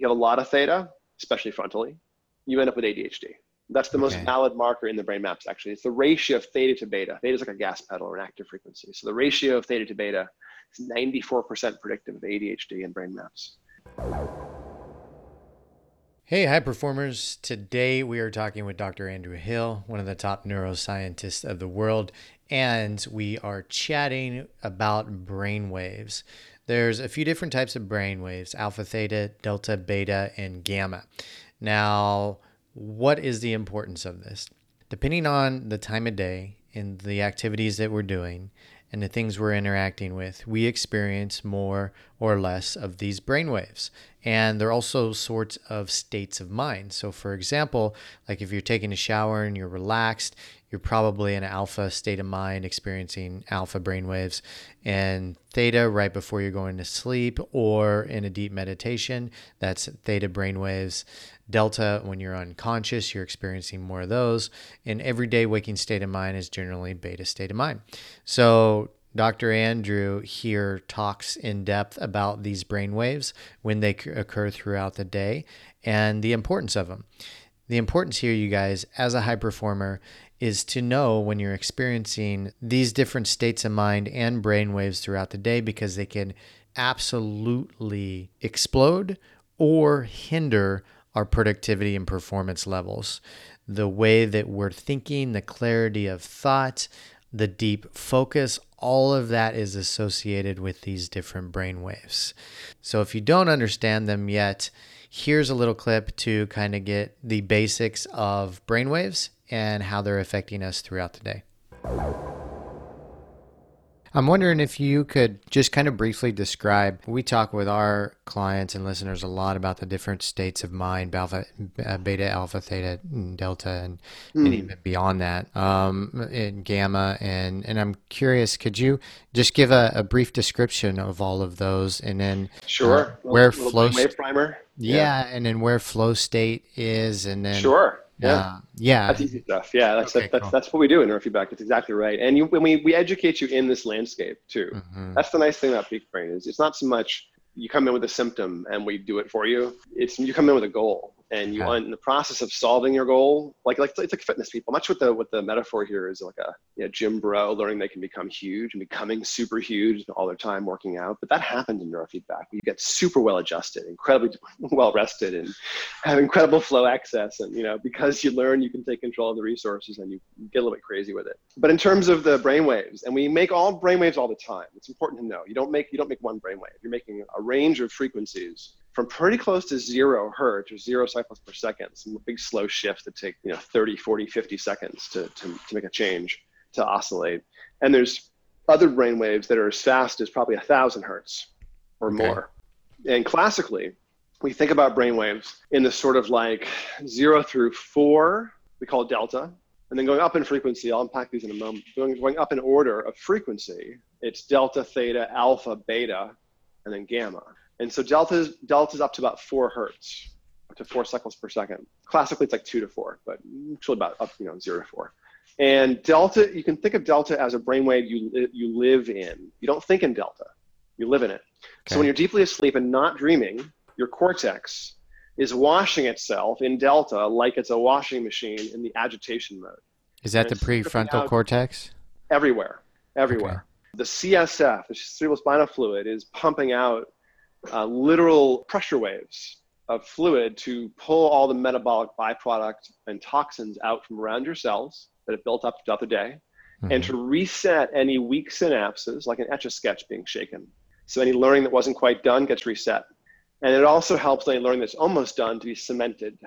you have a lot of theta, especially frontally, you end up with ADHD. That's the most valid marker in the brain maps, actually. It's the ratio of theta to beta. Theta is like a gas pedal or an active frequency. So the ratio of theta to beta is 94% predictive of ADHD in brain maps. Hey, high performers. Today we are talking with Dr. Andrew Hill, one of the top neuroscientists of the world, and we are chatting about brain waves. There's a few different types of brain waves alpha, theta, delta, beta, and gamma. Now, what is the importance of this? Depending on the time of day and the activities that we're doing and the things we're interacting with, we experience more or less of these brainwaves. And they're also sorts of states of mind. So, for example, like if you're taking a shower and you're relaxed, you're probably in an alpha state of mind, experiencing alpha brainwaves, and theta right before you're going to sleep or in a deep meditation, that's theta brainwaves. Delta, when you're unconscious, you're experiencing more of those. And everyday waking state of mind is generally beta state of mind. So, Dr. Andrew here talks in depth about these brain waves when they occur throughout the day and the importance of them. The importance here, you guys, as a high performer, is to know when you're experiencing these different states of mind and brain waves throughout the day because they can absolutely explode or hinder our productivity and performance levels. The way that we're thinking, the clarity of thought, the deep focus, all of that is associated with these different brain waves. So if you don't understand them yet, here's a little clip to kind of get the basics of brain waves and how they're affecting us throughout the day. I'm wondering if you could just kind of briefly describe. We talk with our clients and listeners a lot about the different states of mind, alpha, uh, beta, alpha, theta, and delta, and, mm. and hmm. even beyond that, um, and gamma. And, and I'm curious, could you just give a, a brief description of all of those, and then sure, uh, where flow wave primer, yeah, yeah, and then where flow state is, and then sure yeah. Uh, yeah. That's easy stuff. Yeah. That's, okay, that's, cool. that's what we do in neurofeedback. That's exactly right. And you, when we, we educate you in this landscape too, mm-hmm. that's the nice thing about peak brain is it's not so much you come in with a symptom and we do it for you. It's you come in with a goal and you are in the process of solving your goal like like it's like fitness people much what the what the metaphor here is like a you know, gym bro learning they can become huge and becoming super huge all their time working out but that happens in neurofeedback. You get super well adjusted incredibly well rested and have incredible flow access and you know because you learn you can take control of the resources and you get a little bit crazy with it. But in terms of the brain waves and we make all brain waves all the time it's important to know. You don't make you don't make one brain wave. You're making a range of frequencies from pretty close to zero hertz or zero cycles per second, some big slow shifts that take you know 30, 40, 50 seconds to, to, to make a change to oscillate. And there's other brain waves that are as fast as probably a thousand hertz or okay. more. And classically, we think about brain waves in the sort of like zero through four, we call it delta. And then going up in frequency, I'll unpack these in a moment. Going, going up in order of frequency, it's delta, theta, alpha, beta, and then gamma. And so delta is, delta is up to about four hertz, up to four cycles per second. Classically, it's like two to four, but actually about up, you know, zero to four. And delta, you can think of delta as a brainwave you, you live in. You don't think in delta, you live in it. Okay. So when you're deeply asleep and not dreaming, your cortex is washing itself in delta like it's a washing machine in the agitation mode. Is that and the prefrontal cortex? Everywhere, everywhere. Okay. The CSF, the cerebrospinal fluid, is pumping out uh, literal pressure waves of fluid to pull all the metabolic byproducts and toxins out from around your cells that have built up throughout the day mm-hmm. and to reset any weak synapses like an etch a sketch being shaken. So any learning that wasn't quite done gets reset. And it also helps any learning that's almost done to be cemented.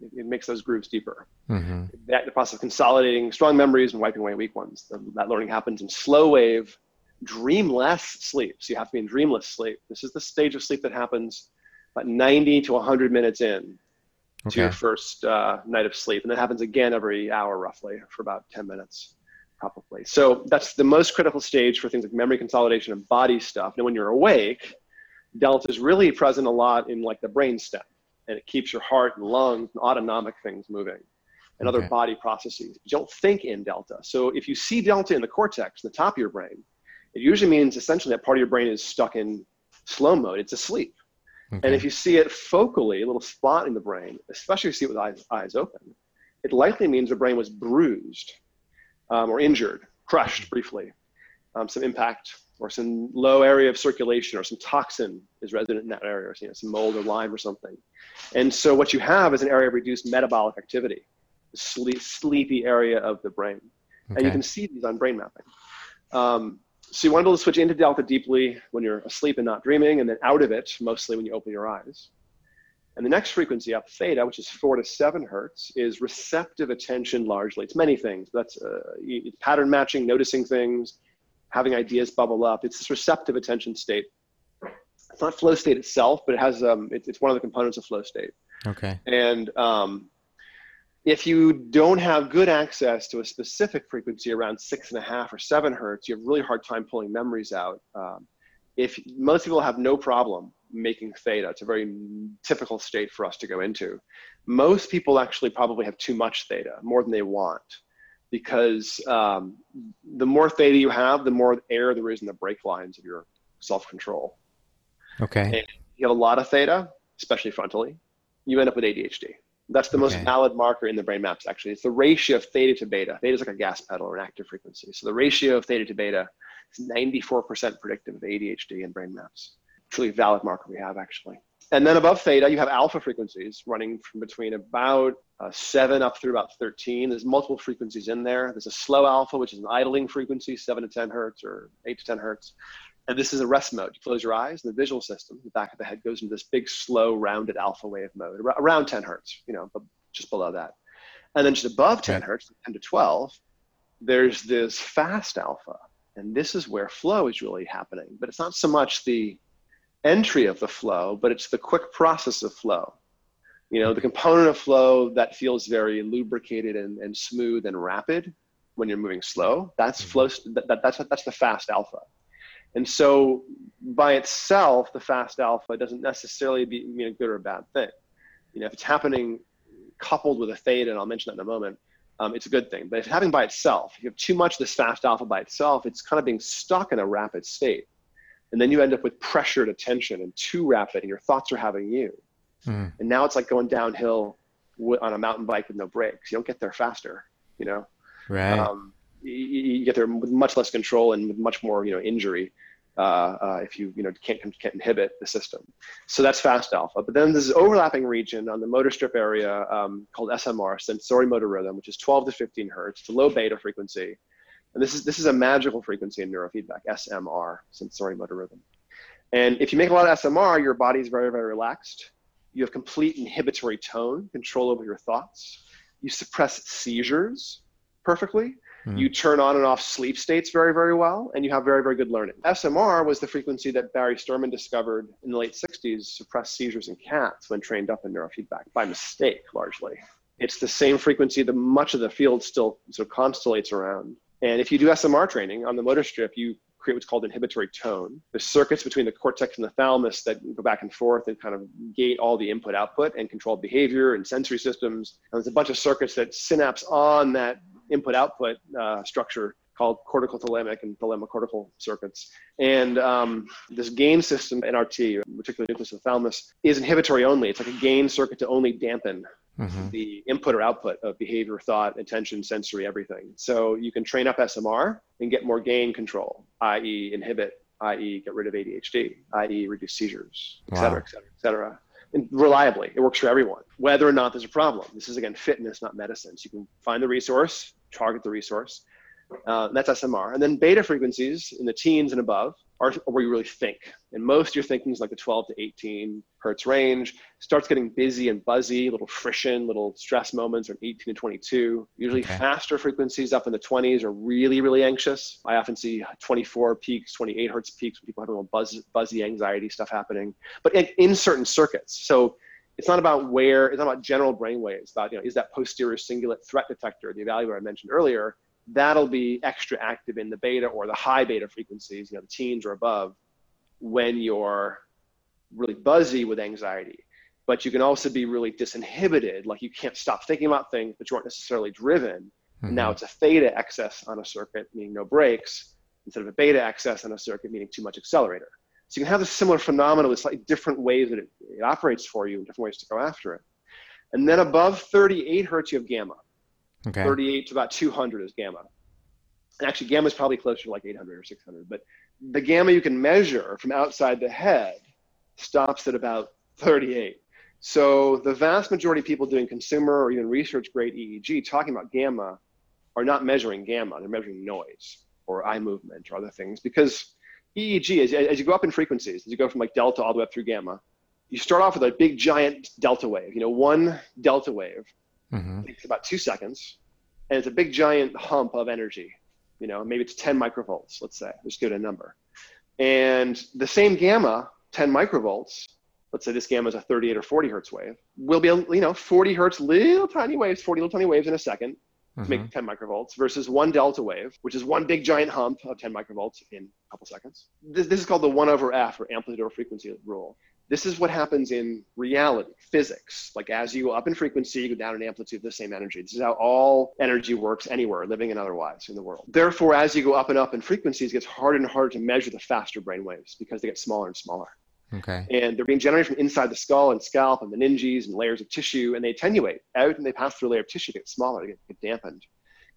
It, it makes those grooves deeper. Mm-hmm. That, the process of consolidating strong memories and wiping away weak ones. The, that learning happens in slow wave dreamless sleep. So you have to be in dreamless sleep. This is the stage of sleep that happens about 90 to 100 minutes in okay. to your first uh, night of sleep. And that happens again every hour roughly for about 10 minutes probably. So that's the most critical stage for things like memory consolidation and body stuff. Now when you're awake, delta is really present a lot in like the brain stem and it keeps your heart and lungs and autonomic things moving and okay. other body processes. You don't think in delta. So if you see delta in the cortex, in the top of your brain, it usually means essentially that part of your brain is stuck in slow mode. It's asleep. Okay. And if you see it focally, a little spot in the brain, especially if you see it with eyes, eyes open, it likely means the brain was bruised um, or injured, crushed briefly, um, some impact or some low area of circulation or some toxin is resident in that area, or you know, some mold or Lyme or something. And so what you have is an area of reduced metabolic activity, the sleep, sleepy area of the brain. Okay. And you can see these on brain mapping. Um, so you want to be able to switch into delta deeply when you're asleep and not dreaming, and then out of it mostly when you open your eyes. And the next frequency up, theta, which is four to seven hertz, is receptive attention largely. It's many things. That's uh, pattern matching, noticing things, having ideas bubble up. It's this receptive attention state. It's not flow state itself, but it has um, it, it's one of the components of flow state. Okay. And um, if you don't have good access to a specific frequency around six and a half or seven hertz, you have a really hard time pulling memories out. Um, if most people have no problem making theta, it's a very typical state for us to go into. Most people actually probably have too much theta, more than they want, because um, the more theta you have, the more air there is in the brake lines of your self-control. Okay. And you have a lot of theta, especially frontally, you end up with ADHD. That's the most okay. valid marker in the brain maps, actually. It's the ratio of theta to beta. Theta is like a gas pedal or an active frequency. So the ratio of theta to beta is 94% predictive of ADHD in brain maps. Truly valid marker we have, actually. And then above theta, you have alpha frequencies running from between about uh, 7 up through about 13. There's multiple frequencies in there. There's a slow alpha, which is an idling frequency, 7 to 10 hertz or 8 to 10 hertz. And this is a rest mode. You close your eyes, and the visual system, the back of the head, goes into this big, slow, rounded alpha wave mode, around 10 hertz, you know, but just below that. And then just above 10 hertz, 10 to 12, there's this fast alpha. And this is where flow is really happening. But it's not so much the entry of the flow, but it's the quick process of flow. You know, the component of flow that feels very lubricated and, and smooth and rapid when you're moving slow, that's mm-hmm. flow, that, that, that's, that's the fast alpha. And so by itself, the fast alpha doesn't necessarily be, mean a good or a bad thing. You know, if it's happening coupled with a theta, and I'll mention that in a moment, um, it's a good thing. But if it's happening by itself, if you have too much of this fast alpha by itself, it's kind of being stuck in a rapid state. And then you end up with pressured attention and too rapid, and your thoughts are having you. Mm. And now it's like going downhill on a mountain bike with no brakes. You don't get there faster, you know? Right. Um, you, you, get there with much less control and with much more, you know, injury uh, uh, if you you know can't can't inhibit the system. So that's fast alpha. But then there's this overlapping region on the motor strip area um, called SMR, sensorimotor rhythm, which is 12 to 15 hertz. It's a low beta frequency, and this is this is a magical frequency in neurofeedback. SMR, sensorimotor rhythm. And if you make a lot of SMR, your body is very very relaxed. You have complete inhibitory tone, control over your thoughts. You suppress seizures perfectly Mm. You turn on and off sleep states very, very well, and you have very, very good learning. SMR was the frequency that Barry Sterman discovered in the late 60s suppressed seizures in cats when trained up in neurofeedback by mistake, largely. It's the same frequency that much of the field still sort of constellates around. And if you do SMR training on the motor strip, you create what's called inhibitory tone. The circuits between the cortex and the thalamus that go back and forth and kind of gate all the input output and control behavior and sensory systems. And there's a bunch of circuits that synapse on that input output uh, structure called corticothalamic and thalamocortical circuits. And um, this gain system, NRT, reticular nucleus of the thalamus, is inhibitory only. It's like a gain circuit to only dampen mm-hmm. the input or output of behavior, thought, attention, sensory, everything. So you can train up SMR and get more gain control, i.e., inhibit, i.e., get rid of ADHD, i.e., reduce seizures, et cetera, et cetera, et cetera and reliably. It works for everyone, whether or not there's a problem. This is again fitness, not medicine. So you can find the resource, target the resource. Uh, that's SMR. And then beta frequencies in the teens and above are where you really think. And most your thinking is like the 12 to 18 hertz range. Starts getting busy and buzzy, little friction, little stress moments are 18 to 22. Usually okay. faster frequencies up in the 20s are really, really anxious. I often see 24 peaks, 28 hertz peaks when people have a little buzz, buzzy anxiety stuff happening. But in, in certain circuits. So it's not about where, it's not about general brain waves, about, you know, is that posterior cingulate threat detector, the evaluator I mentioned earlier, that'll be extra active in the beta or the high beta frequencies, you know, the teens or above, when you're really buzzy with anxiety. But you can also be really disinhibited, like you can't stop thinking about things, but you aren't necessarily driven. Mm-hmm. Now it's a theta excess on a circuit, meaning no brakes, instead of a beta excess on a circuit, meaning too much accelerator. So you can have a similar phenomenon with slightly different ways that it, it operates for you and different ways to go after it. And then above 38 hertz, you have gamma. Okay. 38 to about 200 is gamma. And actually, gamma is probably closer to like 800 or 600. But the gamma you can measure from outside the head stops at about 38. So the vast majority of people doing consumer or even research grade EEG talking about gamma are not measuring gamma, they're measuring noise or eye movement or other things because EEG, as, as you go up in frequencies, as you go from like delta all the way up through gamma, you start off with a big giant delta wave. You know, one delta wave mm-hmm. takes about two seconds, and it's a big giant hump of energy. You know, maybe it's 10 microvolts, let's say. Just give it a number. And the same gamma, 10 microvolts, let's say this gamma is a 38 or 40 hertz wave, will be, you know, 40 hertz, little tiny waves, 40 little tiny waves in a second mm-hmm. to make 10 microvolts versus one delta wave, which is one big giant hump of 10 microvolts in a couple seconds. This, this is called the 1 over f or amplitude over frequency rule. This is what happens in reality, physics. Like as you go up in frequency, you go down in amplitude, of the same energy. This is how all energy works anywhere, living and otherwise in the world. Therefore, as you go up and up in frequencies, it gets harder and harder to measure the faster brain waves because they get smaller and smaller. Okay. And they're being generated from inside the skull and scalp and the meninges and layers of tissue, and they attenuate out and they pass through a layer of tissue, get smaller, get, get dampened.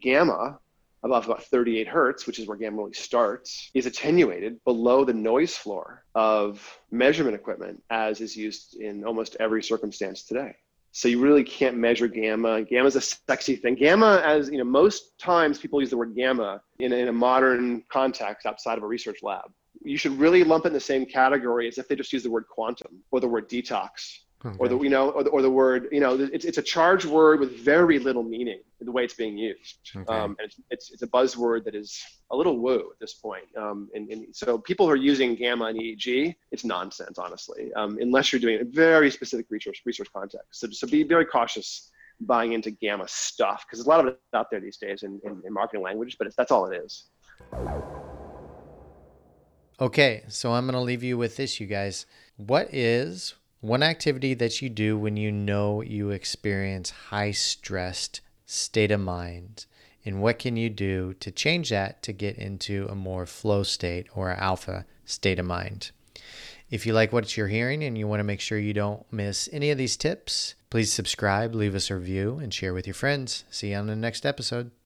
Gamma, above about 38 hertz, which is where gamma really starts, is attenuated below the noise floor of measurement equipment as is used in almost every circumstance today. So you really can't measure gamma. Gamma is a sexy thing. Gamma, as you know, most times people use the word gamma in, in a modern context outside of a research lab you should really lump it in the same category as if they just use the word quantum or the word detox okay. or the you know or the, or the word you know it's, it's a charged word with very little meaning in the way it's being used okay. um, and it's, it's, it's, a buzzword that is a little woo at this point um, and, and, so people who are using gamma and eeg it's nonsense honestly um, unless you're doing a very specific research research context so, so be very cautious buying into gamma stuff because there's a lot of it out there these days in, in, in marketing language but that's all it is Okay, so I'm going to leave you with this, you guys. What is one activity that you do when you know you experience high stressed state of mind? And what can you do to change that to get into a more flow state or alpha state of mind? If you like what you're hearing and you want to make sure you don't miss any of these tips, please subscribe, leave us a review, and share with your friends. See you on the next episode.